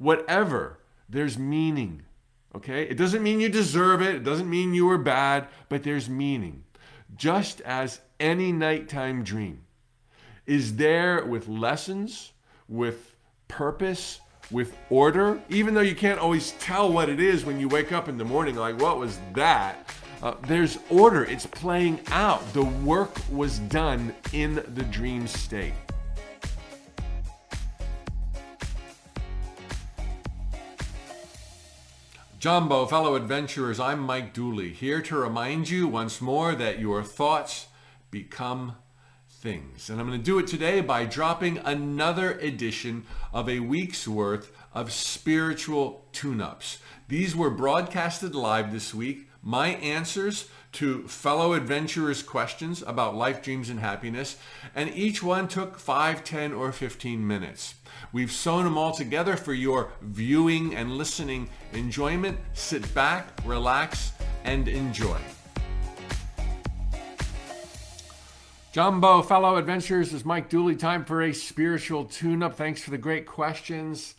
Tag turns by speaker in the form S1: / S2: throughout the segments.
S1: whatever, there's meaning. Okay? It doesn't mean you deserve it, it doesn't mean you were bad, but there's meaning. Just as any nighttime dream is there with lessons, with purpose, with order, even though you can't always tell what it is when you wake up in the morning, like, what was that? Uh, there's order, it's playing out. The work was done in the dream state. Jumbo, fellow adventurers, I'm Mike Dooley, here to remind you once more that your thoughts become things. And I'm going to do it today by dropping another edition of a week's worth of spiritual tune ups. These were broadcasted live this week. My answers to fellow adventurers' questions about life, dreams, and happiness, and each one took 5, 10, or 15 minutes. We've sewn them all together for your viewing and listening enjoyment. Sit back, relax, and enjoy. Jumbo, fellow adventurers, is Mike Dooley. Time for a spiritual tune up. Thanks for the great questions.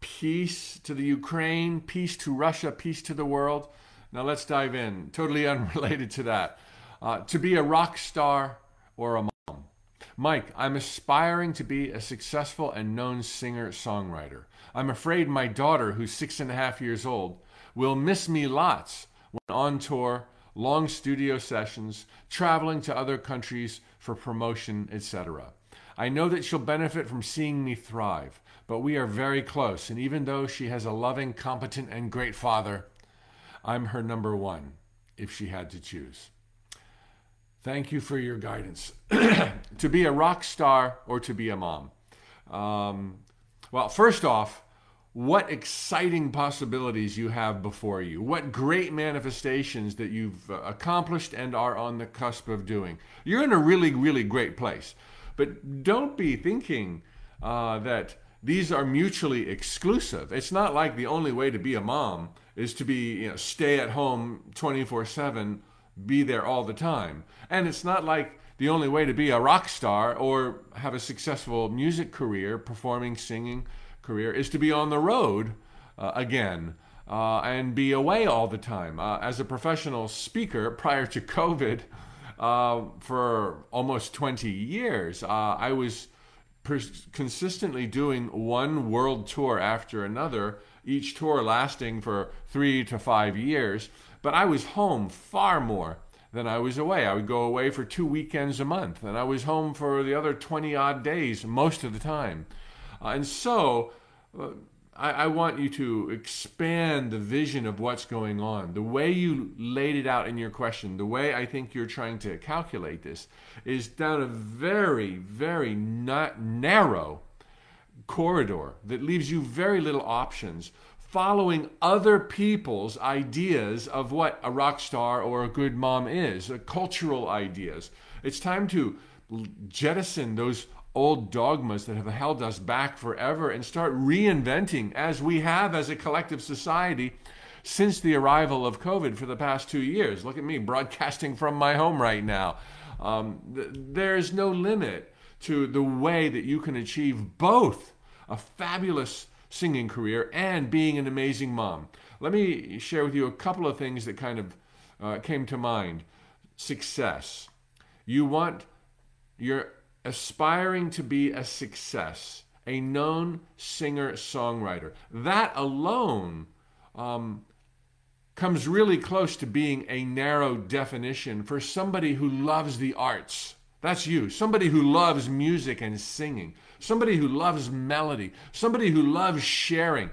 S1: Peace to the Ukraine, peace to Russia, peace to the world. Now let's dive in. Totally unrelated to that. Uh, to be a rock star or a mom. Mike, I'm aspiring to be a successful and known singer songwriter. I'm afraid my daughter, who's six and a half years old, will miss me lots when on tour, long studio sessions, traveling to other countries for promotion, etc. I know that she'll benefit from seeing me thrive, but we are very close, and even though she has a loving, competent, and great father, I'm her number one if she had to choose. Thank you for your guidance. to be a rock star or to be a mom? Um, well, first off, what exciting possibilities you have before you. What great manifestations that you've uh, accomplished and are on the cusp of doing. You're in a really, really great place. But don't be thinking uh, that these are mutually exclusive. It's not like the only way to be a mom is to be, you know, stay at home 24 7, be there all the time. And it's not like the only way to be a rock star or have a successful music career, performing, singing career, is to be on the road uh, again. Uh, and be away all the time. Uh, as a professional speaker prior to COVID, uh, for almost 20 years, uh, I was consistently doing one world tour after another, each tour lasting for three to five years. But I was home far more than I was away. I would go away for two weekends a month, and I was home for the other 20 odd days most of the time. Uh, and so, uh, I, I, want you to expand the vision of what's going on. The way you laid it out in your question, the way I think you're trying to calculate this, is down a very, very not narrow corridor that leaves you very little options following other people's ideas of what a rock star or a good mom is, cultural ideas. It's time to jettison those old dogmas that have held us back forever and start reinventing as we have as a collective society since the arrival of COVID for the past two years. Look at me broadcasting from my home right now. Um, th- there's no limit to the way that you can achieve both a fabulous singing career and being an amazing mom. Let me share with you a couple of things that kind of uh, came to mind. Success. You want you're aspiring to be a success, a known singer songwriter. That alone um, comes really close to being a narrow definition for somebody who loves the arts. That's you. Somebody who loves music and singing. Somebody who loves melody. Somebody who loves sharing.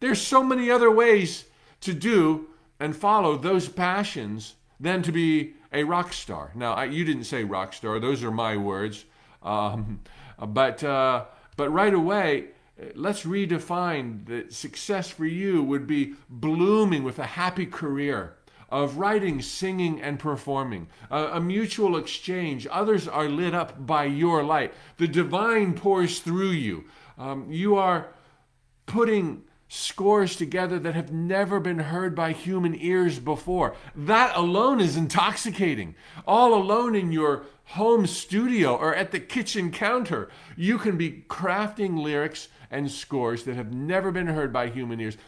S1: There's so many other ways to do and follow those passions than to be a rock star. Now, I, you didn't say rock star, those are my words. Um, but, uh, but right away, let's redefine that success for you would be blooming with a happy career of writing, singing, and performing, a, a, mutual exchange. Others are lit up by your light. The divine pours through you. Um, you are putting scores together that have never been heard by human ears before. That alone is intoxicating. All alone in your home studio or at the kitchen counter, you can be crafting lyrics and scores that have never been heard by human ears.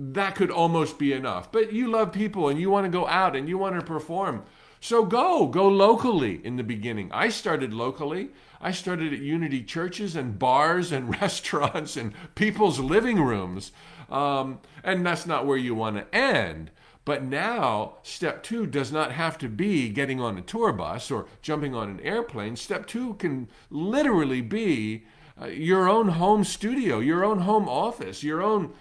S1: That could almost be enough. But you love people and you want to go out and you want to perform. So go, go locally in the beginning. I started locally. I started at Unity churches and bars and restaurants and people's living rooms. Um, and that's not where you want to end. But now, step two does not have to be getting on a tour bus or jumping on an airplane. Step two can literally be uh, your own home studio, your own home office, your own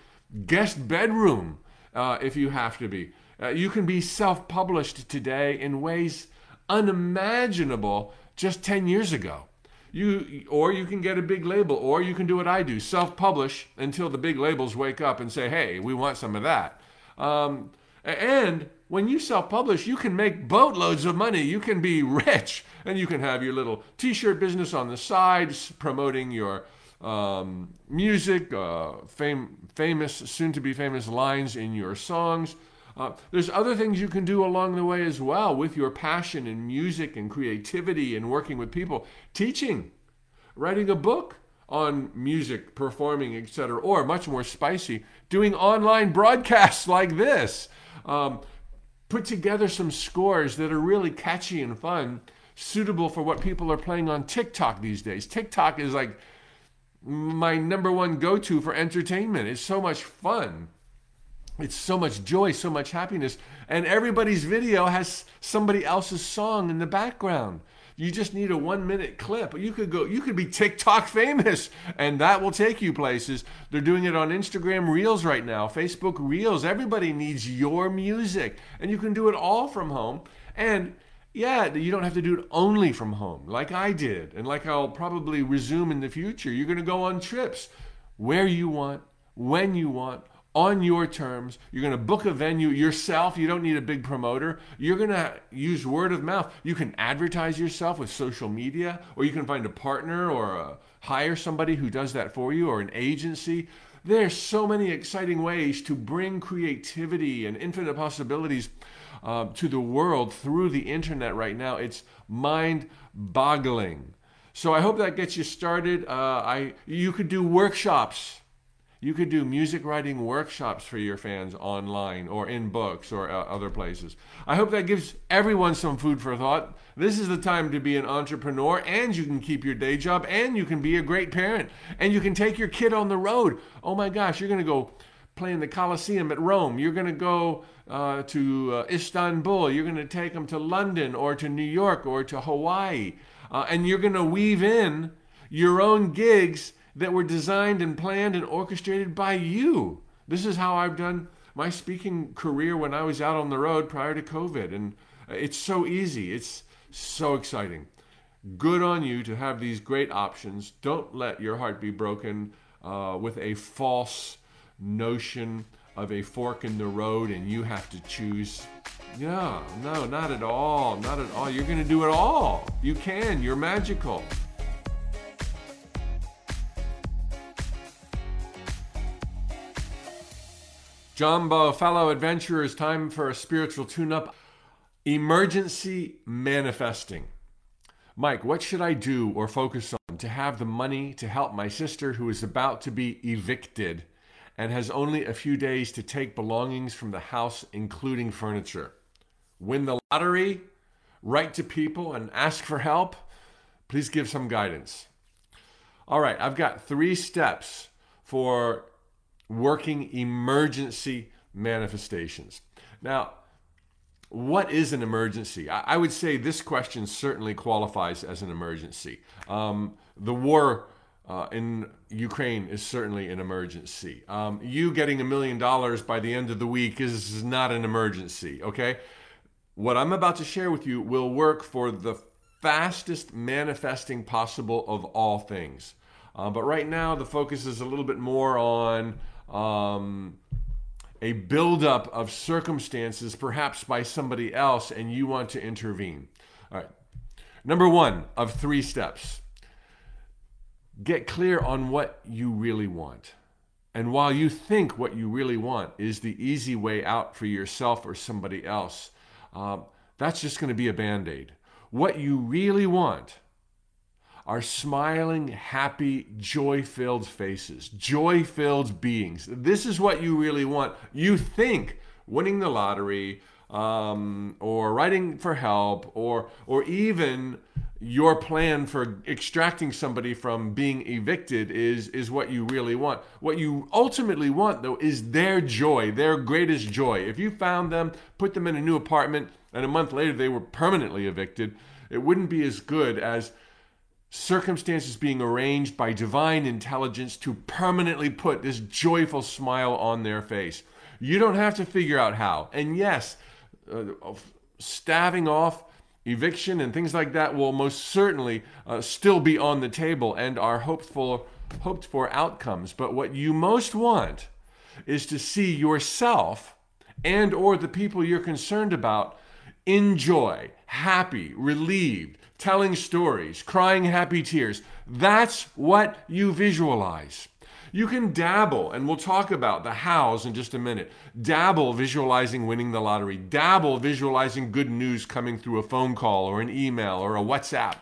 S1: guest bedroom, uh, if you have to be. Uh, you can be self published today in ways unimaginable just 10 years ago. You, or you can get a big label, or you can do what I do self publish until the big labels wake up and say, hey, we want some of that. Um, and when you self publish, you can make boatloads of money. You can be rich, and you can have your little t shirt business on the side promoting your um, music, uh, fam- famous, soon to be famous lines in your songs. Uh, there's other things you can do along the way as well with your passion and music and creativity and working with people. Teaching, writing a book on music, performing, etc., or much more spicy, doing online broadcasts like this. Um, put together some scores that are really catchy and fun, suitable for what people are playing on TikTok these days. TikTok is like my number one go to for entertainment. It's so much fun. It's so much joy, so much happiness. And everybody's video has somebody else's song in the background. You just need a one minute clip. You could go, you could be TikTok famous, and that will take you places. They're doing it on Instagram Reels right now, Facebook Reels. Everybody needs your music, and you can do it all from home. And yeah, you don't have to do it only from home, like I did, and like I'll probably resume in the future. You're going to go on trips where you want, when you want on your terms. You're going to book a venue yourself. You don't need a big promoter. You're going to use word of mouth. You can advertise yourself with social media, or you can find a partner or a, hire somebody who does that for you, or an agency. There's so many exciting ways to bring creativity and infinite possibilities uh, to the world through the internet right now. It's mind boggling. So I hope that gets you started. Uh, I you could do workshops you could do music writing workshops for your fans online or in books or uh, other places. I hope that gives everyone some food for thought. This is the time to be an entrepreneur and you can keep your day job and you can be a great parent and you can take your kid on the road. Oh my gosh, you're going to go play in the Colosseum at Rome. You're going to go uh, to uh, Istanbul. You're going to take them to London or to New York or to Hawaii. Uh, and you're going to weave in your own gigs that were designed and planned and orchestrated by you. This is how I've done my speaking career when I was out on the road prior to COVID. And it's so easy, it's so exciting. Good on you to have these great options. Don't let your heart be broken uh, with a false notion of a fork in the road and you have to choose. Yeah, no, not at all. Not at all. You're going to do it all. You can. You're magical. Jumbo, fellow adventurers, time for a spiritual tune up. Emergency manifesting. Mike, what should I do or focus on to have the money to help my sister who is about to be evicted and has only a few days to take belongings from the house, including furniture? Win the lottery? Write to people and ask for help? Please give some guidance. All right, I've got three steps for working emergency manifestations. Now, what is an emergency? I, would say this question certainly qualifies as an emergency. Um, the war uh, in Ukraine is certainly an emergency. Um, you getting a million dollars by the end of the week is not an emergency, okay? What I'm about to share with you will work for the fastest manifesting possible of all things. Uh, but right now, the focus is a little bit more on um, a buildup of circumstances, perhaps by somebody else, and you want to intervene. All right. Number one of three steps get clear on what you really want. And while you think what you really want is the easy way out for yourself or somebody else, uh, that's just going to be a band aid. What you really want are smiling, happy, joy filled faces, joy filled beings. This is what you really want. You think winning the lottery, um, or writing for help, or or even your plan for extracting somebody from being evicted is is what you really want. What you ultimately want though is their joy, their greatest joy. If you found them, put them in a new apartment, and a month later they were permanently evicted, it wouldn't be as good as circumstances being arranged by divine intelligence to permanently put this joyful smile on their face. You don't have to figure out how. And yes, uh, staving off eviction and things like that will most certainly uh, still be on the table and are hoped for, hoped for outcomes. But what you most want is to see yourself and or the people you're concerned about enjoy, happy, relieved, telling stories, crying happy tears. That's what you visualize. You can dabble, and we'll talk about the hows in just a minute. Dabble visualizing winning the lottery, dabble visualizing good news coming through a phone call or an email or a WhatsApp.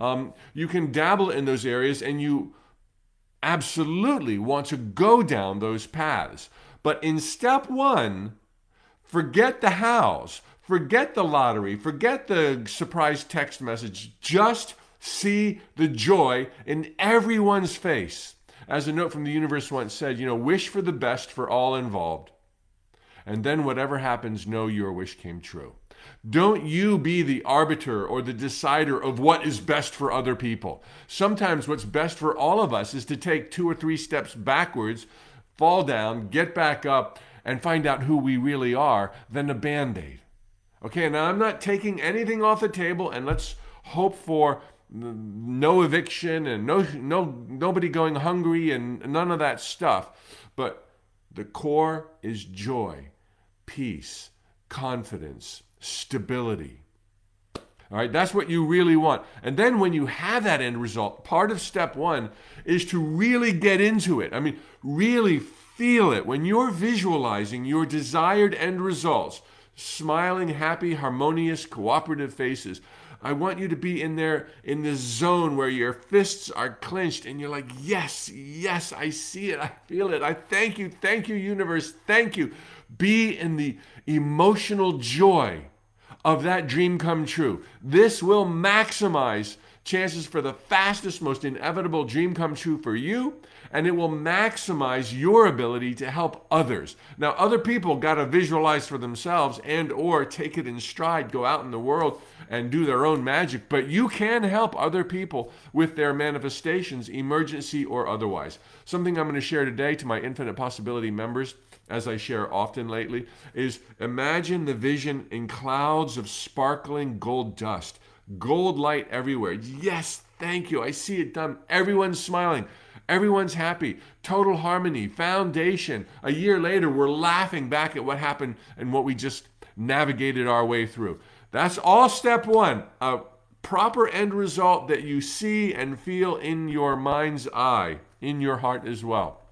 S1: Um, you can dabble in those areas, and you absolutely want to go down those paths. But in step one, forget the hows, forget the lottery, forget the surprise text message. Just see the joy in everyone's face. As a note from the universe once said, you know, wish for the best for all involved. And then whatever happens, know your wish came true. Don't you be the arbiter or the decider of what is best for other people. Sometimes what's best for all of us is to take two or three steps backwards, fall down, get back up, and find out who we really are than a band aid. Okay, now I'm not taking anything off the table, and let's hope for no eviction and no no nobody going hungry and none of that stuff. But the core is joy peace confidence stability. All right that's what you really want. And then when you have that end result part of step 1 is to really get into it. I mean really feel it. When you're visualizing your desired end results smiling happy harmonious cooperative faces I want you to be in there in this zone where your fists are clenched and you're like, yes, yes, I see it. I feel it. I thank you. Thank you, universe. Thank you. Be in the emotional joy of that dream come true. This will maximize chances for the fastest, most inevitable dream come true for you, and it will maximize your ability to help others. Now, other people got to visualize for themselves and or take it in stride, go out in the world and do their own magic, but you can help other people with their manifestations, emergency or otherwise. Something I'm going to share today to my Infinite Possibility members, as I share often lately, is imagine the vision in clouds of sparkling gold dust, gold light everywhere. Yes, thank you. I see it done. Everyone's smiling. Everyone's happy. Total harmony, foundation. A year later, we're laughing back at what happened and what we just navigated our way through. That's all step one. A proper end result that you see and feel in your mind's eye, in your heart as well.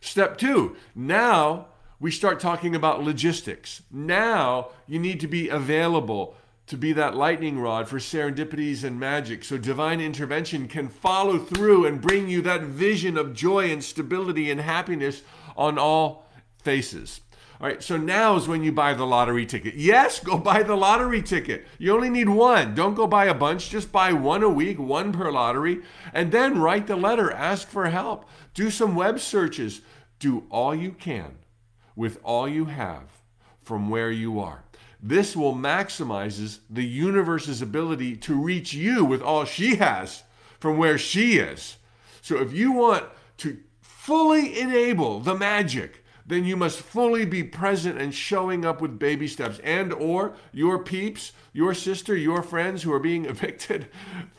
S1: Step two, now we start talking about logistics. Now you need to be available to be that lightning rod for serendipities and magic so divine intervention can follow through and bring you that vision of joy and stability and happiness on all faces. All right, so now is when you buy the lottery ticket. Yes, go buy the lottery ticket. You only need one. Don't go buy a bunch, just buy one a week, one per lottery, and then write the letter, ask for help, do some web searches, do all you can with all you have from where you are. This will maximizes the universe's ability to reach you with all she has from where she is. So if you want to fully enable the magic, then you must fully be present and showing up with baby steps and or your peeps your sister your friends who are being evicted.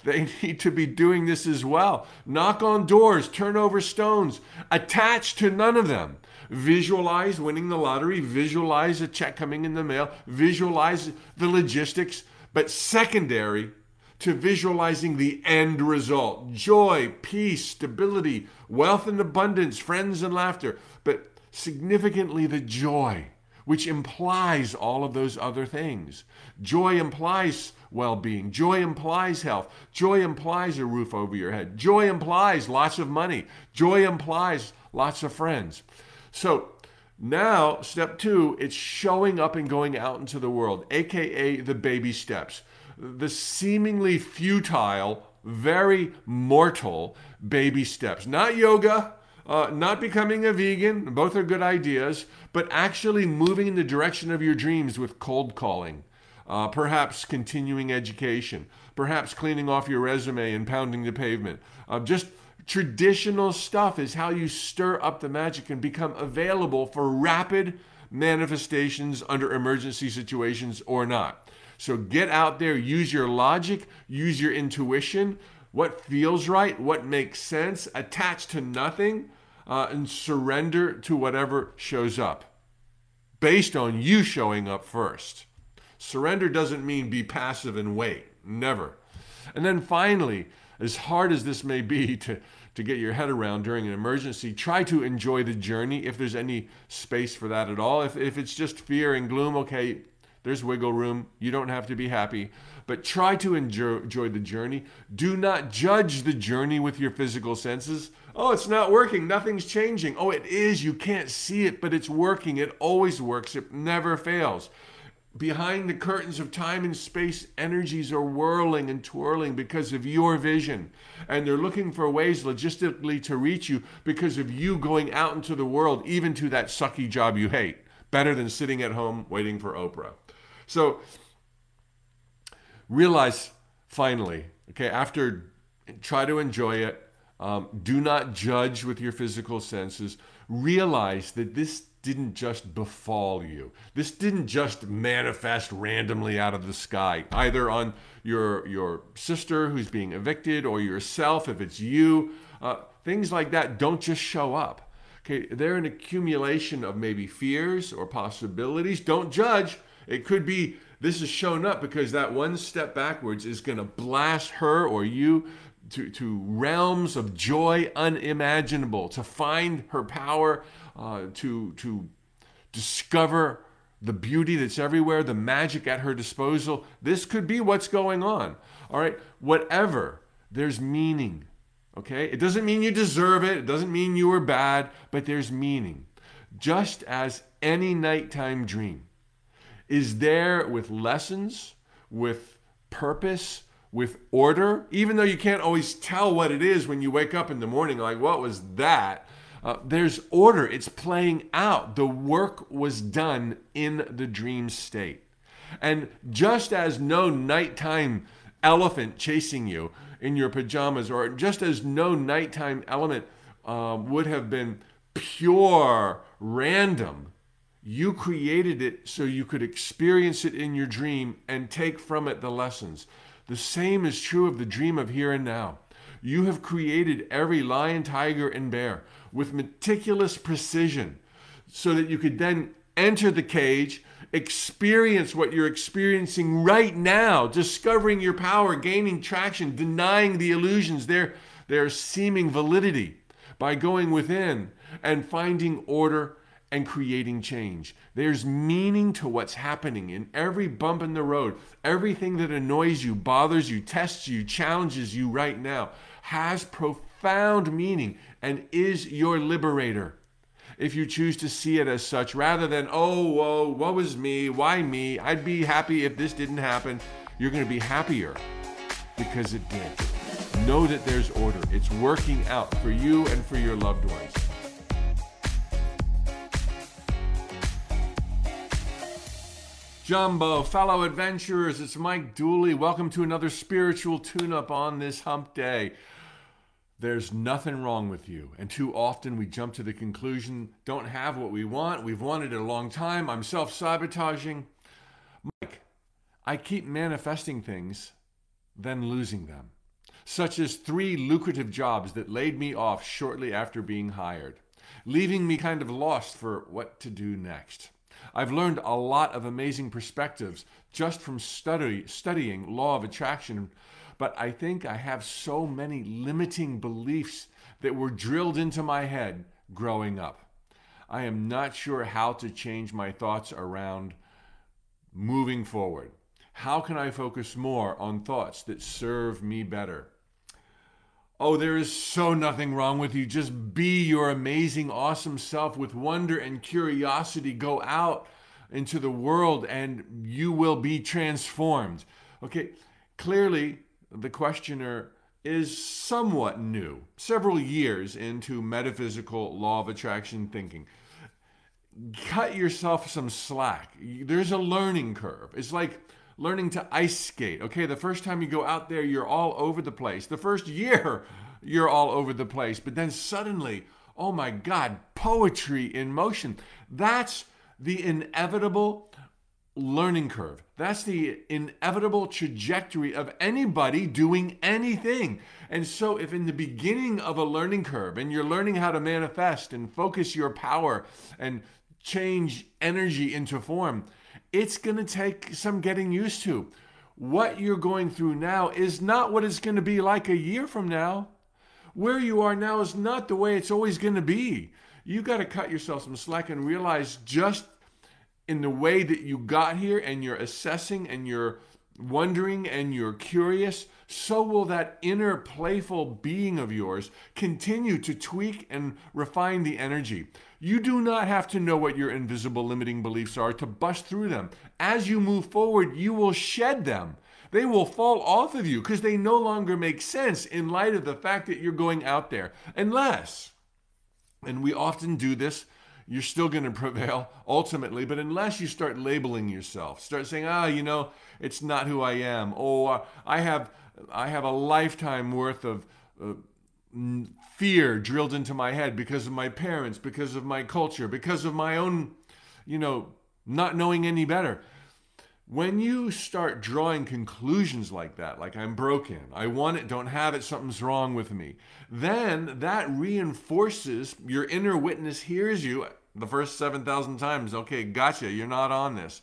S1: They need to be doing this as well. Knock on doors turn over stones attach to none of them visualize winning the lottery visualize a check coming in the mail visualize the logistics but secondary to visualizing the end result joy, peace, stability, wealth and abundance, friends and laughter. But significantly the joy. which implies all of those other things. Joy implies well being. Joy implies health. Joy implies a roof over your head. Joy implies lots of money. Joy implies lots of friends. So now, step two, it's showing up and going out into the world, aka the baby steps. The seemingly futile, very mortal baby steps. Not yoga, uh, not becoming a vegan, both are good ideas, but actually moving in the direction of your dreams with cold calling, uh, perhaps continuing education, perhaps cleaning off your resume and pounding the pavement. Uh, just traditional stuff is how you stir up the magic and become available for rapid manifestations under emergency situations or not. So get out there, use your logic, use your intuition, what feels right, what makes sense, attach to nothing uh, and surrender to whatever shows up based on you showing up first. Surrender doesn't mean be passive and wait, never. And then finally, as hard as this may be to, to get your head around during an emergency, try to enjoy the journey if there's any space for that at all. If, if it's just fear and gloom, okay, there's wiggle room. You don't have to be happy, but try to enjoy, enjoy the journey. Do not judge the journey with your physical senses. Oh, it's not working. Nothing's changing. Oh, it is. You can't see it, but it's working. It always works. It never fails. Behind the curtains of time and space, energies are whirling and twirling because of your vision. And they're looking for ways logistically to reach you because of you going out into the world, even to that sucky job you hate. Better than sitting at home waiting for Oprah. So realize finally, okay, after try to enjoy it, um, do not judge with your physical senses. Realize that this didn't just befall you. This didn't just manifest randomly out of the sky, either on your your sister who's being evicted or yourself if it's you. Uh, things like that don't just show up. Okay, they're an accumulation of maybe fears or possibilities. Don't judge. It could be this has shown up because that one step backwards is going to blast her or you to, to realms of joy unimaginable, to find her power, uh, to, to discover the beauty that's everywhere, the magic at her disposal. This could be what's going on. All right, whatever, there's meaning. Okay, it doesn't mean you deserve it, it doesn't mean you were bad, but there's meaning. Just as any nighttime dream is there with lessons, with purpose, with order, even though you can't always tell what it is when you wake up in the morning, like, what was that? Uh, there's order, it's playing out. The work was done in the dream state. And just as no nighttime elephant chasing you in your pajamas, or just as no nighttime element uh, would have been pure random, you created it so you could experience it in your dream and take from it the lessons. The same is true of the dream of here and now. You have created every lion, tiger, and bear with meticulous precision so that you could then enter the cage, experience what you're experiencing right now, discovering your power, gaining traction, denying the illusions, their, their seeming validity by going within and finding order and creating change. There's meaning to what's happening in every bump in the road. Everything that annoys you, bothers you, tests you, challenges you right now has profound meaning and is your liberator. If you choose to see it as such, rather than, oh, whoa, what was me? Why me? I'd be happy if this didn't happen. You're going to be happier because it did. Know that there's order. It's working out for you and for your loved ones. Jumbo, fellow adventurers, it's Mike Dooley. Welcome to another spiritual tune up on this hump day. There's nothing wrong with you. And too often we jump to the conclusion don't have what we want. We've wanted it a long time. I'm self sabotaging. Mike, I keep manifesting things, then losing them, such as three lucrative jobs that laid me off shortly after being hired, leaving me kind of lost for what to do next. I've learned a lot of amazing perspectives just from study, studying law of attraction, but I think I have so many limiting beliefs that were drilled into my head growing up. I am not sure how to change my thoughts around moving forward. How can I focus more on thoughts that serve me better? Oh, there is so nothing wrong with you. Just be your amazing, awesome self with wonder and curiosity. Go out into the world and you will be transformed. Okay, clearly the questioner is somewhat new, several years into metaphysical law of attraction thinking. Cut yourself some slack. There's a learning curve. It's like learning to ice skate. Okay, the first time you go out there, you're all over the place. The first year, you're all over the place. But then suddenly, oh my God, poetry in motion. That's the inevitable learning curve. That's the inevitable trajectory of anybody doing anything. And so, if in the beginning of a learning curve and you're learning how to manifest and focus your power and change energy into form, it's going to take some getting used to. What you're going through now is not what it's going to be like a year from now. Where you are now is not the way it's always going to be. You got to cut yourself some slack and realize just in the way that you got here and you're assessing and you're wondering and you're curious, so will that inner playful being of yours continue to tweak and refine the energy. You do not have to know what your invisible limiting beliefs are to bust through them. As you move forward, you will shed them. They will fall off of you because they no longer make sense in light of the fact that you're going out there. Unless, and we often do this, you're still going to prevail ultimately, but unless you start labeling yourself, start saying, ah, you know, it's not who I am. Oh, I have, I have a lifetime worth of uh, fear drilled into my head because of my parents, because of my culture, because of my own, you know, not knowing any better. When you start drawing conclusions like that, like I'm broken, I want it, don't have it, something's wrong with me, then that reinforces your inner witness hears you the first 7,000 times. Okay, gotcha, you're not on this.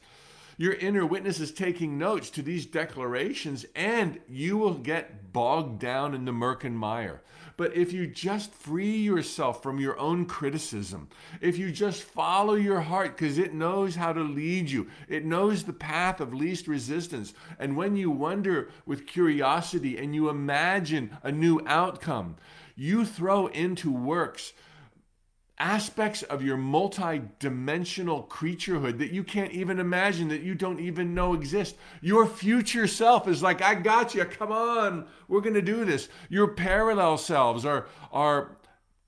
S1: Your inner witness is taking notes to these declarations, and you will get bogged down in the murk and mire. But if you just free yourself from your own criticism, if you just follow your heart because it knows how to lead you, it knows the path of least resistance. And when you wonder with curiosity and you imagine a new outcome, you throw into works aspects of your multi-dimensional creaturehood that you can't even imagine that you don't even know exist. Your future self is like i got you. Come on. We're going to do this. Your parallel selves are are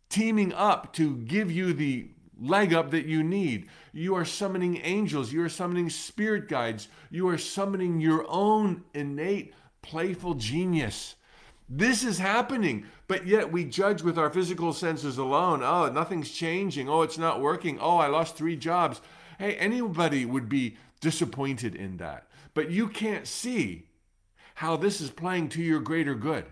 S1: teaming up to give you the leg up that you need. You are summoning angels. You are summoning spirit guides. You are summoning your own innate playful genius. This is happening, but yet we judge with our physical senses alone. Oh, nothing's changing. Oh, it's not working. Oh, I lost three jobs. Hey, anybody would be disappointed in that. But you can't see how this is playing to your greater good.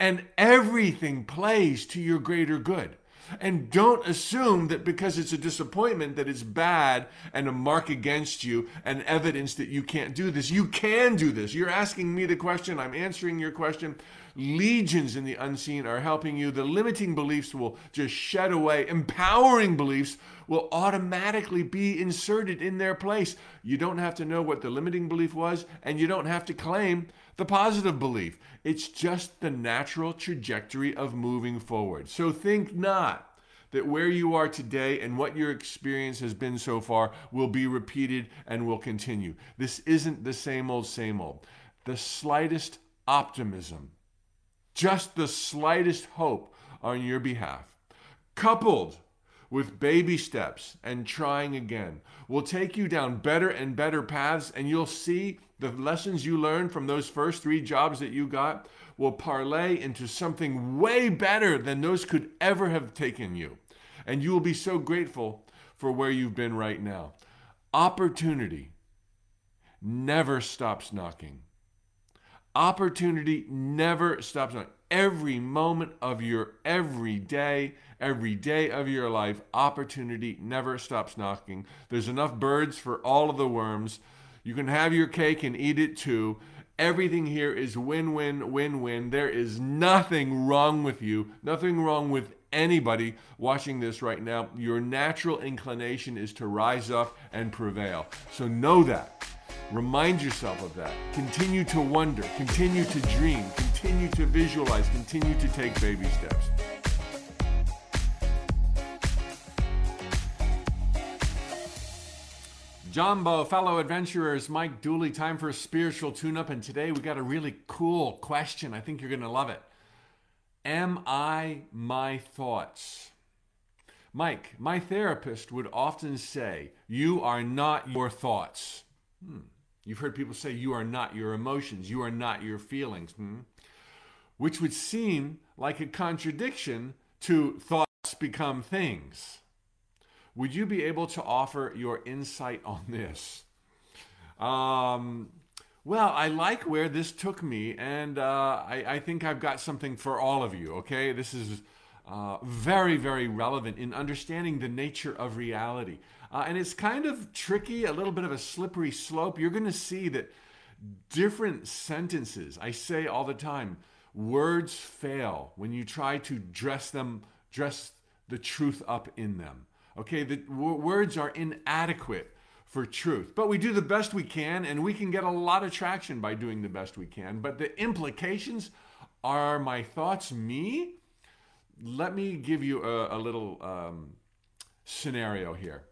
S1: And everything plays to your greater good. And don't assume that because it's a disappointment that it's bad and a mark against you and evidence that you can't do this. You can do this. You're asking me the question, I'm answering your question. Legions in the unseen are helping you. The limiting beliefs will just shed away. Empowering beliefs will automatically be inserted in their place. You don't have to know what the limiting belief was, and you don't have to claim the positive belief. It's just the natural trajectory of moving forward. So think not that where you are today and what your experience has been so far will be repeated and will continue. This isn't the same old, same old. The slightest optimism just the slightest hope on your behalf, coupled with baby steps and trying again, will take you down better and better paths, and you'll see the lessons you learned from those first three jobs that you got will parlay into something way better than those could ever have taken you. And you will be so grateful for where you've been right now. Opportunity never stops knocking. Opportunity never stops. Knocking. Every moment of your every day, every day of your life, opportunity never stops knocking. There's enough birds for all of the worms. You can have your cake and eat it too. Everything here is win win, win win. There is nothing wrong with you, nothing wrong with anybody watching this right now, your natural inclination is to rise up and prevail. So know that. Remind yourself of that. Continue to wonder, continue to dream, continue to visualize, continue to take baby steps. Jumbo, fellow adventurers, Mike Dooley, time for a spiritual tune up. And today we got a really cool question. I think you're going to love it. Am I my thoughts? Mike, my therapist would often say, You are not your thoughts. Hmm. You've heard people say, You are not your emotions, you are not your feelings, hmm? which would seem like a contradiction to thoughts become things. Would you be able to offer your insight on this? Um, well, I like where this took me, and uh, I, I, think I've got something for all of you, okay? This is uh, very, very relevant in understanding the nature of reality. Uh, and it's kind of tricky, a little bit of a slippery slope. You're going to see that different sentences, I say all the time, words fail when you try to dress them, dress the truth up in them. Okay, the w- words are inadequate for truth. But we do the best we can, and we can get a lot of traction by doing the best we can. But the implications are my thoughts me? Let me give you a, a little um, scenario here.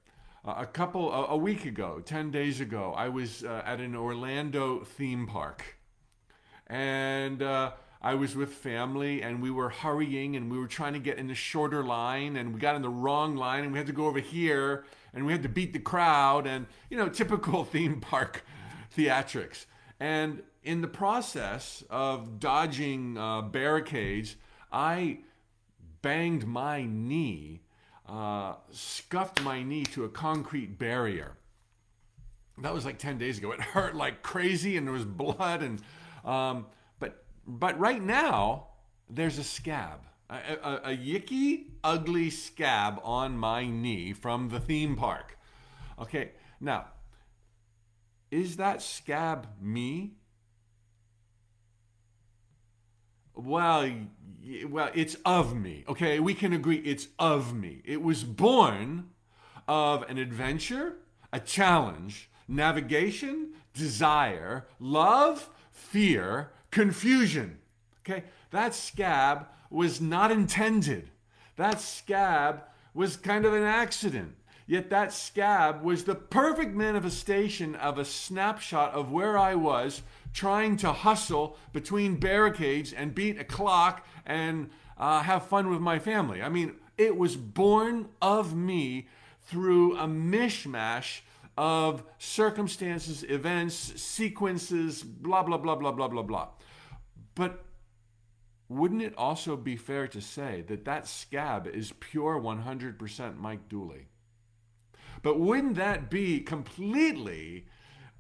S1: A couple, a, a, week ago, 10 days ago, I was uh, at an Orlando theme park. And uh, I was with family and we were hurrying and we were trying to get in the shorter line and we got in the wrong line and we had to go over here and we had to beat the crowd and, you know, typical theme park theatrics. And in the process of dodging uh, barricades, I banged my knee, uh, scuffed my knee to a concrete barrier. That was like 10 days ago. It hurt like crazy and there was blood and. Um, but but right now, there's a scab. A, a, a, yicky, ugly scab on my knee from the theme park. Okay, now, is that scab me? Well, well, it's of me. Okay, we can agree it's of me. It was born of an adventure, a challenge, navigation, desire, love, fear, confusion. Okay, that scab was not intended. That scab was kind of an accident. Yet that scab was the perfect manifestation of a snapshot of where I was trying to hustle between barricades and beat a clock and uh, have fun with my family. I mean, it was born of me through a mishmash of circumstances, events, sequences, blah, blah, blah, blah, blah, blah, blah. But wouldn't it also be fair to say that that scab is pure 100% Mike Dooley? But wouldn't that be completely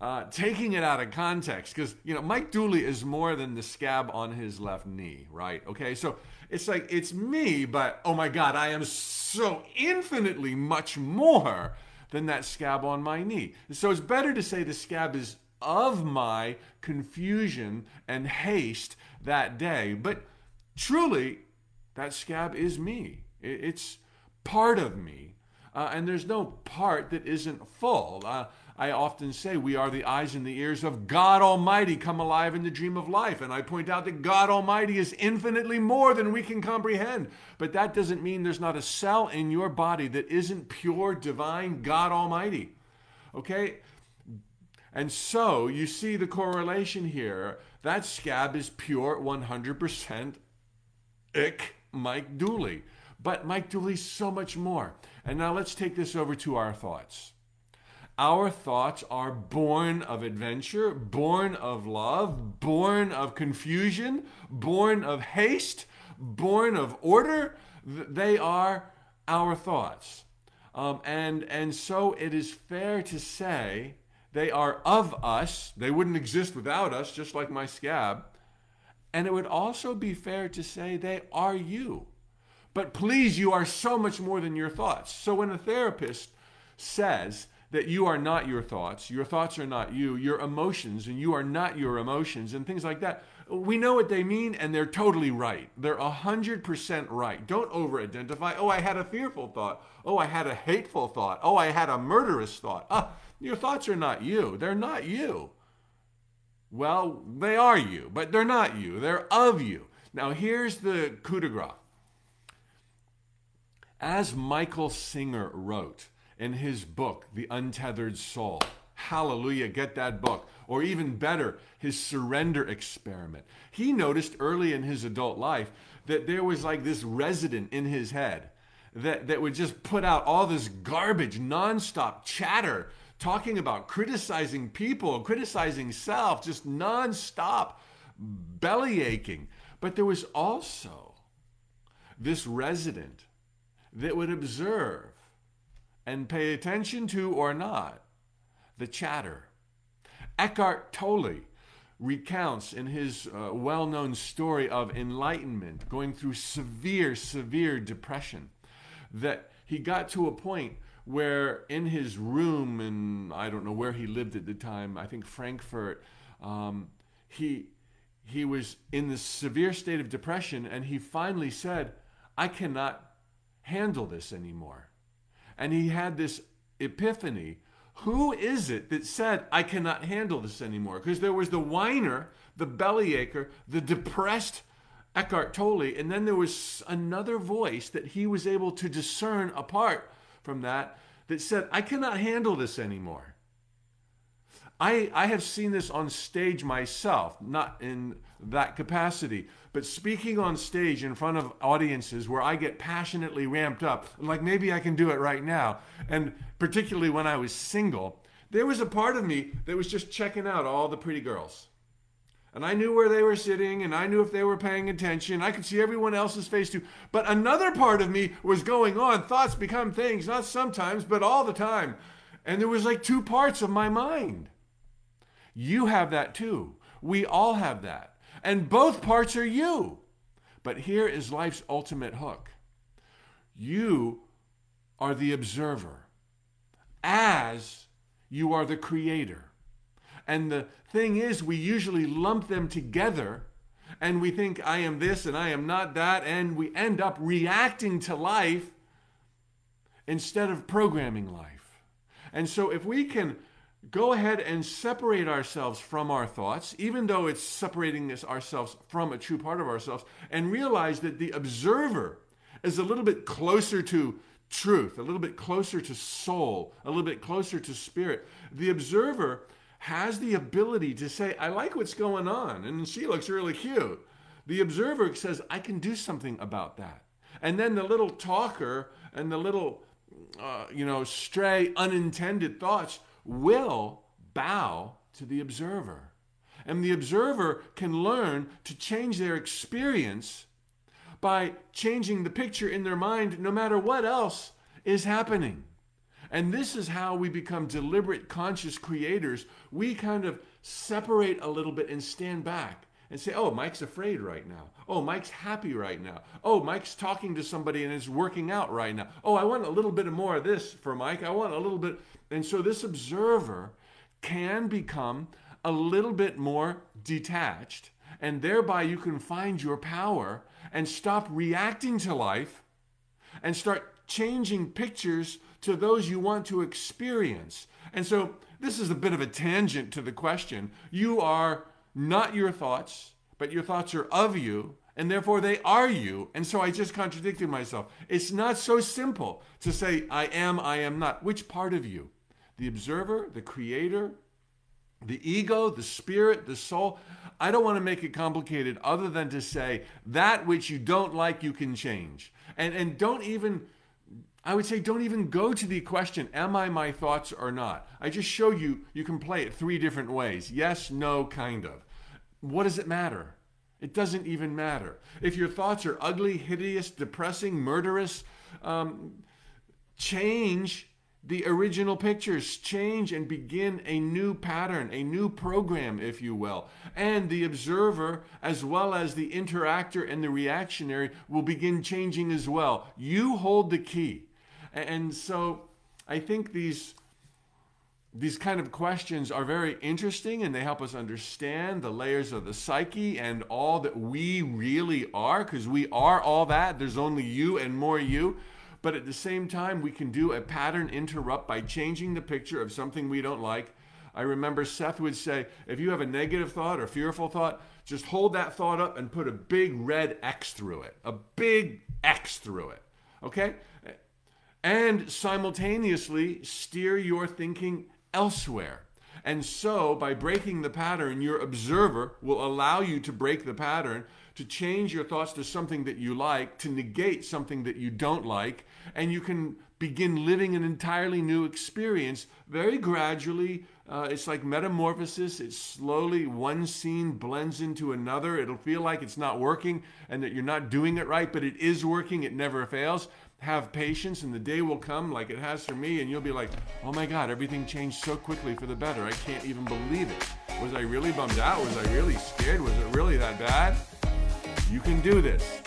S1: uh, taking it out of context? Because, you know, Mike Dooley is more than the scab on his left knee, right? Okay, so it's like, it's me, but oh my God, I am so infinitely much more than that scab on my knee. So it's better to say the scab is of my confusion and haste that day. But truly, that scab is me. It's part of me. Uh, and there's no part that isn't full. Uh, I often say we are the eyes and the ears of God Almighty come alive in the dream of life. And I point out that God Almighty is infinitely more than we can comprehend. But that doesn't mean there's not a cell in your body that isn't pure, divine God Almighty. Okay? And so you see the correlation here. That scab is pure 100% ick Mike Dooley. But Mike Dooley's so much more. And now let's take this over to our thoughts. Our thoughts are born of adventure, born of love, born of confusion, born of haste, born of order. They are our thoughts. Um, and, and so it is fair to say they are of us. They wouldn't exist without us, just like my scab. And it would also be fair to say they are you. But please, you are so much more than your thoughts. So when a therapist says, that you are not your thoughts, your thoughts are not you, your emotions, and you are not your emotions, and things like that. we know what they mean and they're totally right. They're 100% right. Don't over identify. Oh, I had a fearful thought. Oh, I had a hateful thought. Oh, I had a murderous thought. Ah, your thoughts are not you. They're not you. Well, they are you, but they're not you. They're of you. Now, here's the coup de grace. As Michael Singer wrote in his book, The Untethered Soul, hallelujah, get that book. Or even better, his surrender experiment. He noticed early in his adult life that there was like this resident in his head that, that would just put out all this garbage, nonstop chatter, talking about criticizing people, criticizing self, just nonstop belly aching. But there was also this resident that would observe and pay attention to or not the chatter. Eckhart Tolle recounts in his uh, well known story of enlightenment, going through severe, severe depression, that he got to a point where in his room, and I don't know where he lived at the time, I think Frankfurt, um, he, he was in this severe state of depression, and he finally said, I cannot handle this anymore. And he had this epiphany who is it that said, I cannot handle this anymore? Because there was the whiner, the bellyacre, the depressed Eckhart Tolle, and then there was another voice that he was able to discern apart from that that said, I cannot handle this anymore. I, I have seen this on stage myself, not in that capacity, but speaking on stage in front of audiences where I get passionately ramped up, like maybe I can do it right now. And particularly when I was single, there was a part of me that was just checking out all the pretty girls. And I knew where they were sitting, and I knew if they were paying attention. I could see everyone else's face too. But another part of me was going on. Thoughts become things, not sometimes, but all the time. And there was like two parts of my mind. You have that too. We all have that. And both parts are you. But here is life's ultimate hook you are the observer as you are the creator. And the thing is, we usually lump them together and we think, I am this and I am not that. And we end up reacting to life instead of programming life. And so, if we can go ahead and separate ourselves from our thoughts, even though it's separating us ourselves from a true part of ourselves, and realize that the observer is a little bit closer to truth, a little bit closer to soul, a little bit closer to spirit. The observer has the ability to say, I like what's going on, and she looks really cute. The observer says, I can do something about that. And then the little talker and the little, uh, you know, stray, unintended thoughts will bow to the observer. And the observer can learn to change their experience by changing the picture in their mind no matter what else is happening. And this is how we become deliberate, conscious creators. We kind of separate a little bit and stand back and say, oh, Mike's afraid right now. Oh, Mike's happy right now. Oh, Mike's talking to somebody and is working out right now. Oh, I want a little bit more of this for Mike. I want a little bit. And so this observer can become a little bit more detached, and thereby you can find your power and stop reacting to life and start changing pictures to those you want to experience. And so this is a bit of a tangent to the question. You are not your thoughts, but your thoughts are of you, and therefore they are you. And so I just contradicted myself. It's not so simple to say, I am, I am not. Which part of you? The observer, the creator, the ego, the spirit, the soul. I don't want to make it complicated other than to say that which you don't like, you can change. And, and don't even, I would say, don't even go to the question, am I my thoughts or not? I just show you, you can play it three different ways yes, no, kind of. What does it matter? It doesn't even matter. If your thoughts are ugly, hideous, depressing, murderous, um, change the original pictures, change and begin a new pattern, a new program, if you will. And the observer, as well as the interactor and the reactionary, will begin changing as well. You hold the key. And so I think these these kind of questions are very interesting and they help us understand the layers of the psyche and all that we really are because we are all that. There's only you and more you. But at the same time, we can do a pattern interrupt by changing the picture of something we don't like. I remember Seth would say, if you have a negative thought or fearful thought, just hold that thought up and put a big red X through it, a big X through it. Okay? And simultaneously steer your thinking elsewhere. And so, by breaking the pattern, your observer will allow you to break the pattern, to change your thoughts to something that you like, to negate something that you don't like, and you can begin living an entirely new experience very gradually. Uh, it's like metamorphosis. It slowly, one scene blends into another. It'll feel like it's not working and that you're not doing it right, but it is working. It never fails have patience and the day will come like it has for me and you'll be like oh my god everything changed so quickly for the better i can't even believe it was i really bummed out was i really scared was it really that bad you can do this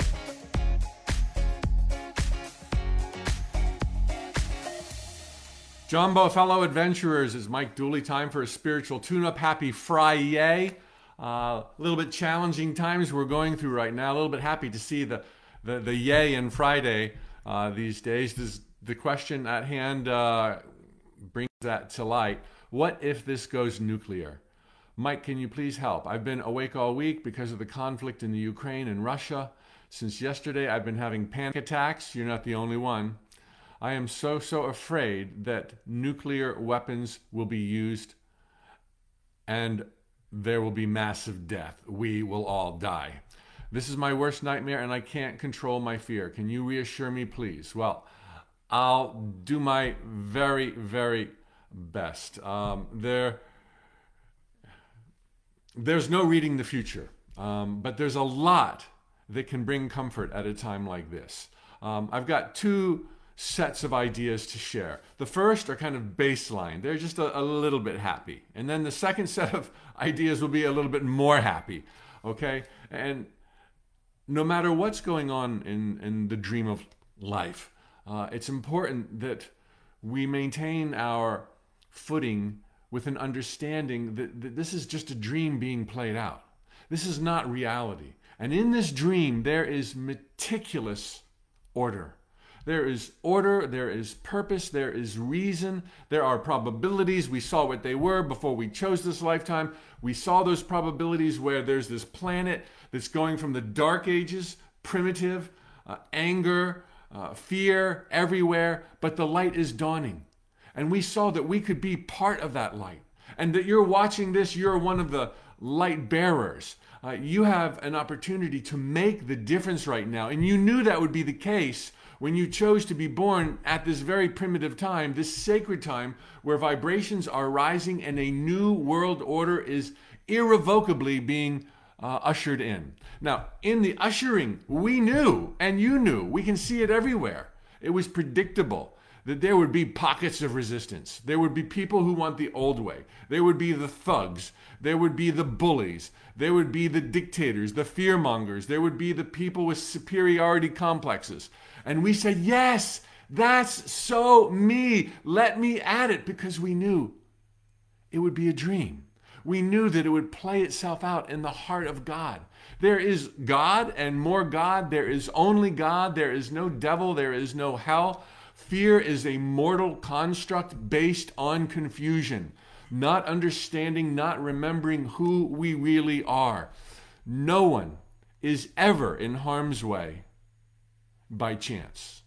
S1: Jumbo fellow adventurers, is Mike Dooley time for a spiritual tune-up. Happy Friday! Uh, a little bit challenging times we're going through right now. A little bit happy to see the the, the yay and Friday uh, these days. This, the question at hand uh, brings that to light. What if this goes nuclear? Mike, can you please help? I've been awake all week because of the conflict in the Ukraine and Russia. Since yesterday, I've been having panic attacks. You're not the only one. I am so, so afraid that nuclear weapons will be used and there will be massive death. We will all die. This is my worst nightmare and I can't control my fear. Can you reassure me, please? Well, I'll do my very, very best. Um, there, there's no reading the future, um, but there's a lot that can bring comfort at a time like this. Um, I've got two sets of ideas to share. The first are kind of baseline, they're just a, a little bit happy. And then the second set of ideas will be a little bit more happy. Okay? And no matter what's going on in, in the dream of life, uh, it's important that we maintain our footing with an understanding that, that this is just a dream being played out. This is not reality. And in this dream, there is meticulous order. There is order, there is purpose, there is reason, there are probabilities. We saw what they were before we chose this lifetime. We saw those probabilities where there's this planet that's going from the dark ages, primitive, uh, anger, uh, fear everywhere, but the light is dawning. And we saw that we could be part of that light. And that you're watching this, you're one of the light bearers. Uh, you have an opportunity to make the difference right now. And you knew that would be the case when you chose to be born at this very primitive time, this sacred time where vibrations are rising and a new world order is irrevocably being uh, ushered in. Now, in the ushering, we knew, and you knew, we can see it everywhere. It was predictable that there would be pockets of resistance. There would be people who want the old way. There would be the thugs. There would be the bullies. There would be the dictators, the fearmongers. There would be the people with superiority complexes. And we said, Yes, that's so me. Let me at it because we knew it would be a dream. We knew that it would play itself out in the heart of God. There is God and more God. There is only God. There is no devil. There is no hell. Fear is a mortal construct based on confusion, not understanding, not remembering who we really are. No one is ever in harm's way by chance.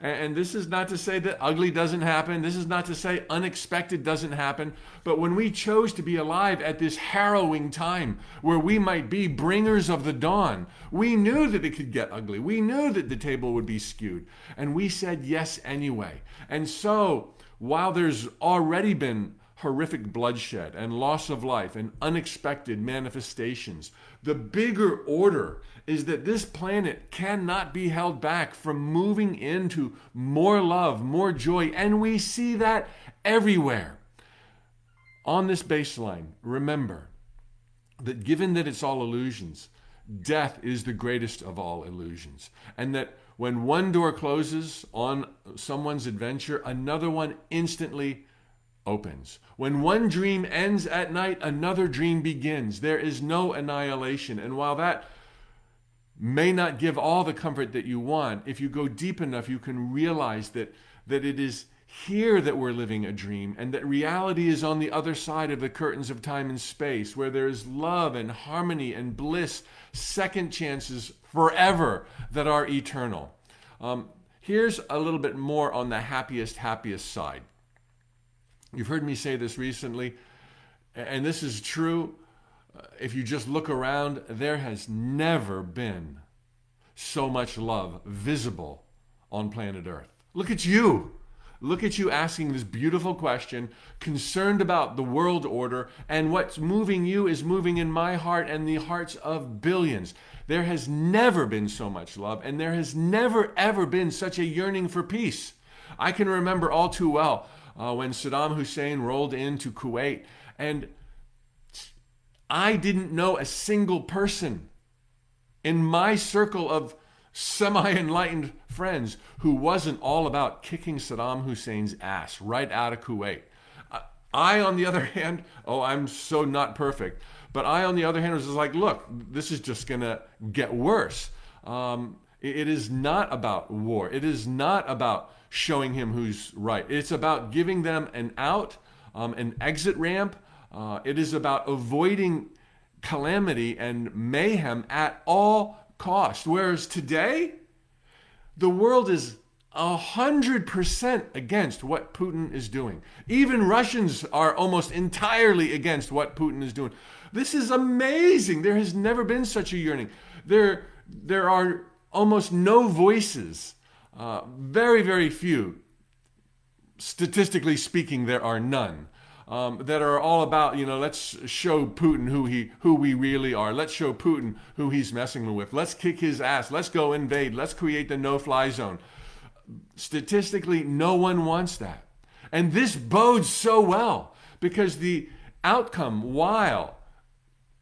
S1: And this is not to say that ugly doesn't happen. This is not to say unexpected doesn't happen. But when we chose to be alive at this harrowing time where we might be bringers of the dawn, we knew that it could get ugly. We knew that the table would be skewed. And we said yes anyway. And so, while there's already been horrific bloodshed and loss of life and unexpected manifestations, the bigger order is that this planet cannot be held back from moving into more love, more joy, and we see that everywhere. On this baseline, remember that given that it's all illusions, death is the greatest of all illusions, and that when one door closes on someone's adventure, another one instantly opens. When one dream ends at night, another dream begins. There is no annihilation. And while that may not give all the comfort that you want, if you go deep enough, you can realize that, that it is here that we're living a dream and that reality is on the other side of the curtains of time and space where there is love and harmony and bliss, second chances forever that are eternal. Um, here's a little bit more on the happiest, happiest side. You've heard me say this recently, and this is true. If you just look around, there has never been so much love visible on planet Earth. Look at you. Look at you asking this beautiful question, concerned about the world order, and what's moving you is moving in my heart and the hearts of billions. There has never been so much love, and there has never, ever been such a yearning for peace. I can remember all too well uh, when Saddam Hussein rolled into Kuwait, and I didn't know a single person in my circle of semi enlightened friends who wasn't all about kicking Saddam Hussein's ass right out of Kuwait. I, on the other hand, oh, I'm so not perfect, but I, on the other hand, was like, look, this is just going to get worse. Um, it is not about war. It is not about showing him who's right. It's about giving them an out, um, an exit ramp. Uh, it is about avoiding calamity and mayhem at all cost. Whereas today, the world is a hundred percent against what Putin is doing. Even Russians are almost entirely against what Putin is doing. This is amazing. There has never been such a yearning. There, there are almost no voices, uh, very, very few. Statistically speaking, there are none um, that are all about, you know, let's show Putin who he who we really are. Let's show Putin who he's messing with. Let's kick his ass. Let's go invade. Let's create the no-fly zone. Statistically, no one wants that. And this bodes so well because the outcome, while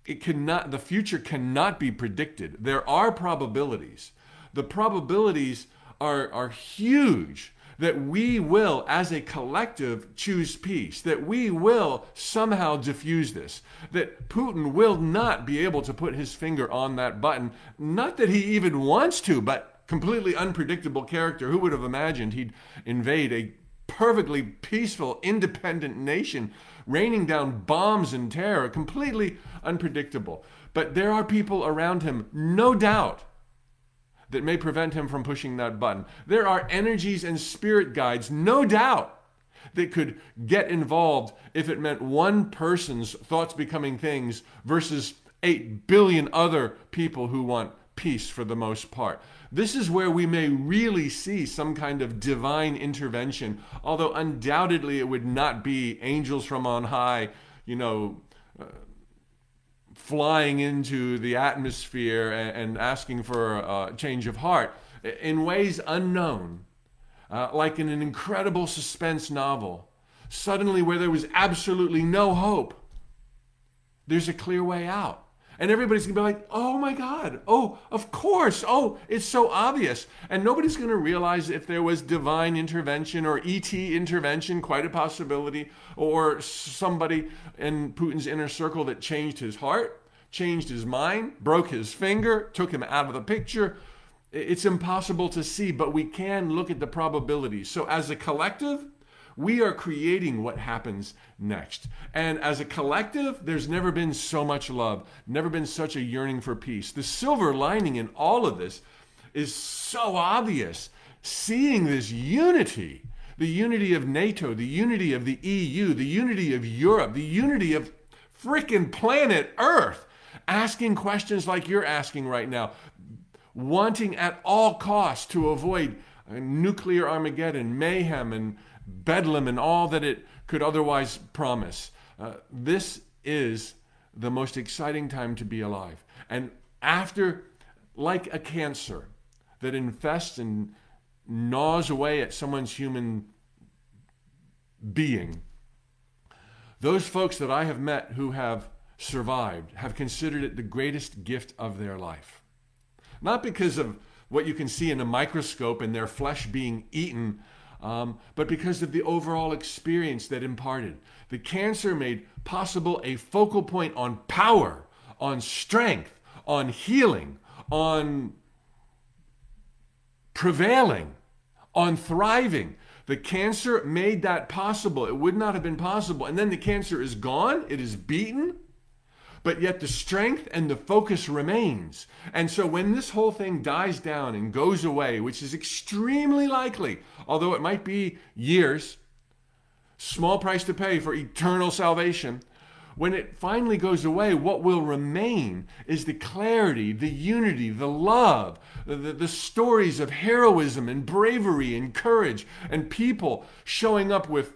S1: it cannot the future cannot be predicted, there are probabilities. The probabilities are, are huge that we will, as a collective, choose peace, that we will somehow diffuse this, that Putin will not be able to put his finger on that button. Not that he even wants to, but completely unpredictable character. Who would have imagined he'd invade a perfectly peaceful, independent nation, raining down bombs and terror? Completely unpredictable. But there are people around him, no doubt that may prevent him from pushing that button. There are energies and spirit guides, no doubt, that could get involved if it meant one person's thoughts becoming things versus 8 billion other people who want peace for the most part. This is where we may really see some kind of divine intervention, although undoubtedly it would not be angels from on high, you know, flying into the atmosphere and, and asking for a change of heart in ways unknown, uh, like in an incredible suspense novel. Suddenly, where there was absolutely no hope, there's a clear way out. And everybody's gonna be like, oh my God, oh, of course, oh, it's so obvious. And nobody's gonna realize if there was divine intervention or ET intervention, quite a possibility, or somebody in Putin's inner circle that changed his heart, changed his mind, broke his finger, took him out of the picture. It's impossible to see, but we can look at the probabilities. So as a collective, we are creating what happens next. And as a collective, there's never been so much love, never been such a yearning for peace. The silver lining in all of this is so obvious. Seeing this unity, the unity of NATO, the unity of the EU, the unity of Europe, the unity of freaking planet Earth, asking questions like you're asking right now, wanting at all costs to avoid nuclear Armageddon, mayhem, and bedlam and all that it could otherwise promise. Uh, this is the most exciting time to be alive. And after, like a cancer that infests and gnaws away at someone's human being, those folks that I have met who have survived have considered it the greatest gift of their life. Not because of what you can see in a microscope and their flesh being eaten um, but because of the overall experience that imparted. The cancer made possible a focal point on power, on strength, on healing, on prevailing, on thriving. The cancer made that possible. It would not have been possible. And then the cancer is gone, it is beaten, but yet the strength and the focus remains. And so when this whole thing dies down and goes away, which is extremely likely, although it might be years, small price to pay for eternal salvation, when it finally goes away, what will remain is the clarity, the unity, the love, the, the, stories of heroism and bravery and courage, and people showing up with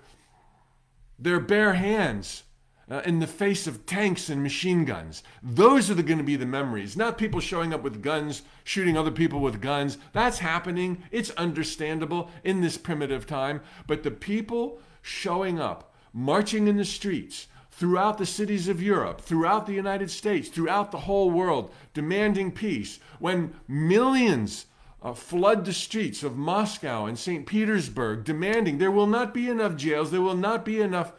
S1: their bare hands uh, in the face of tanks and machine guns. Those are going to be the memories, not people showing up with guns, shooting other people with guns. That's happening. It's understandable in this primitive time. But the people showing up, marching in the streets, throughout the cities of Europe, throughout the United States, throughout the whole world, demanding peace, when millions uh, flood the streets of Moscow and St. Petersburg, demanding there will not be enough jails, there will not be enough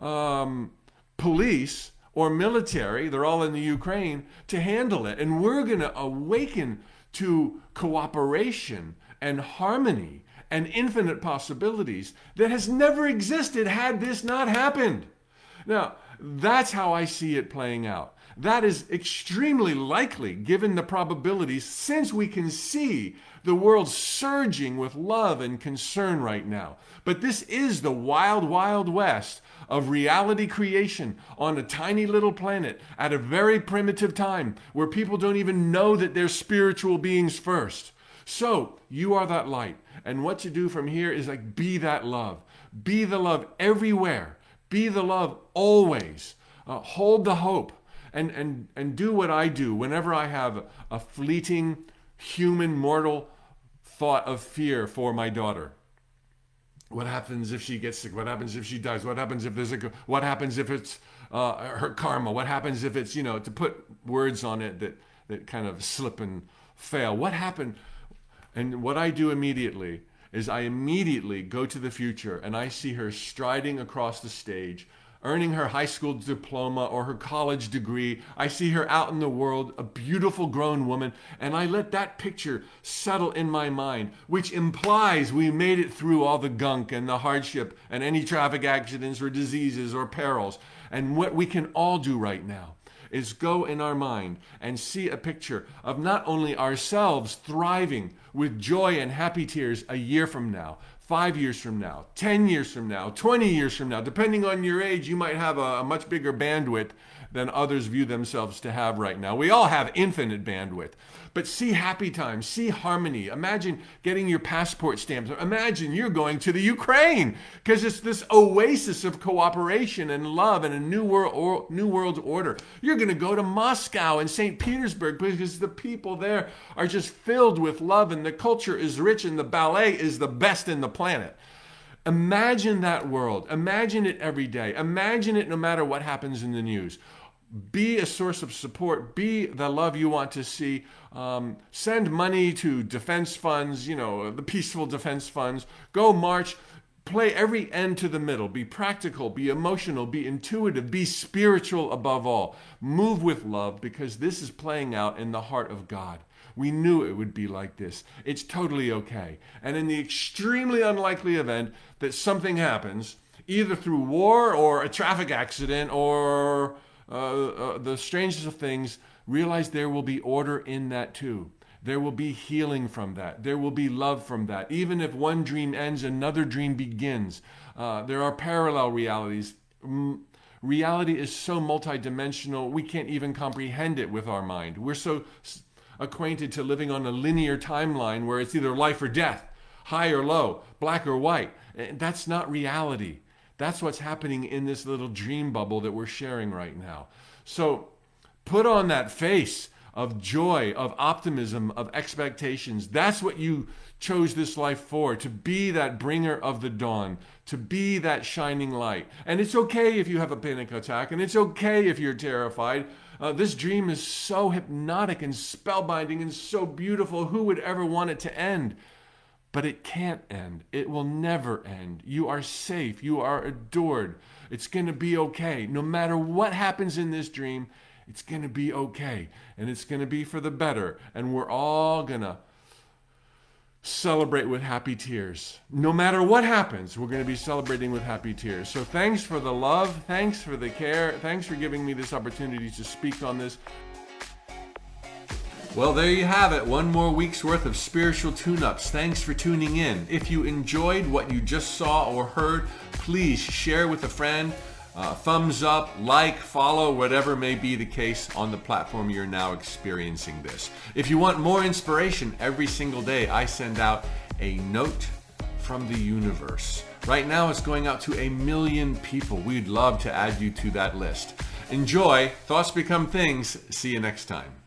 S1: um, police or military, they're all in the Ukraine, to handle it. And we're going to awaken to cooperation and harmony and infinite possibilities that has never existed had this not happened. Now, that's how I see it playing out. That is extremely likely given the probabilities since we can see the world surging with love and concern right now. But this is the wild, wild west of reality creation on a tiny little planet at a very primitive time where people don't even know that they're spiritual beings first. So, you are that light. And what to do from here is like be that love. Be the love everywhere. Be the love always. Uh, hold the hope. And, and, and do what I do whenever I have a fleeting, human, mortal thought of fear for my daughter. What happens if she gets sick? What happens if she dies? What happens if there's a what happens if it's uh, her karma? What happens if it's you know to put words on it that that kind of slip and fail? What happened? And what I do immediately is I immediately go to the future and I see her striding across the stage earning her high school diploma or her college degree. I see her out in the world, a beautiful grown woman, and I let that picture settle in my mind, which implies we made it through all the gunk and the hardship and any traffic accidents or diseases or perils. And what we can all do right now is go in our mind and see a picture of not only ourselves thriving with joy and happy tears a year from now, five years from now, 10 years from now, 20 years from now, depending on your age, you might have a, a, much bigger bandwidth than others view themselves to have right now. We all have infinite bandwidth. But see happy times, see harmony. Imagine getting your passport stamps. Imagine you're going to the Ukraine because it's this oasis of cooperation and love and a new world or, new world order. You're going to go to Moscow and St. Petersburg because the people there are just filled with love and the culture is rich and the ballet is the best in the planet. Imagine that world. Imagine it every day. Imagine it no matter what happens in the news be a source of support, be the love you want to see. Um, send money to defense funds, you know, the peaceful defense funds. Go march, play every end to the middle. Be practical, be emotional, be intuitive, be spiritual above all. Move with love because this is playing out in the heart of God. We knew it would be like this. It's totally okay. And in the extremely unlikely event that something happens, either through war or a traffic accident or uh, uh, the strangest of things, realize there will be order in that too. There will be healing from that. There will be love from that. Even if one dream ends, another dream begins. Uh, there are parallel realities. Mm, reality is so multidimensional, we can't even comprehend it with our mind. We're so acquainted to living on a linear timeline where it's either life or death, high or low, black or white. That's not reality. That's what's happening in this little dream bubble that we're sharing right now. So put on that face of joy, of optimism, of expectations. That's what you chose this life for to be that bringer of the dawn, to be that shining light. And it's okay if you have a panic attack, and it's okay if you're terrified. Uh, this dream is so hypnotic and spellbinding and so beautiful. Who would ever want it to end? But it can't end. It will never end. You are safe. You are adored. It's going to be okay. No matter what happens in this dream, it's going to be okay. And it's going to be for the better. And we're all going to celebrate with happy tears. No matter what happens, we're going to be celebrating with happy tears. So thanks for the love. Thanks for the care. Thanks for giving me this opportunity to speak on this. Well, there you have it. One more week's worth of spiritual tune ups. Thanks for tuning in. If you enjoyed what you just saw or heard, please share with a friend. Uh, thumbs up, like, follow, whatever may be the case on the platform you're now experiencing this. If you want more inspiration every single day, I send out a note from the universe. Right now, it's going out to a million people. We'd love to add you to that list. Enjoy. Thoughts become things. See you next time.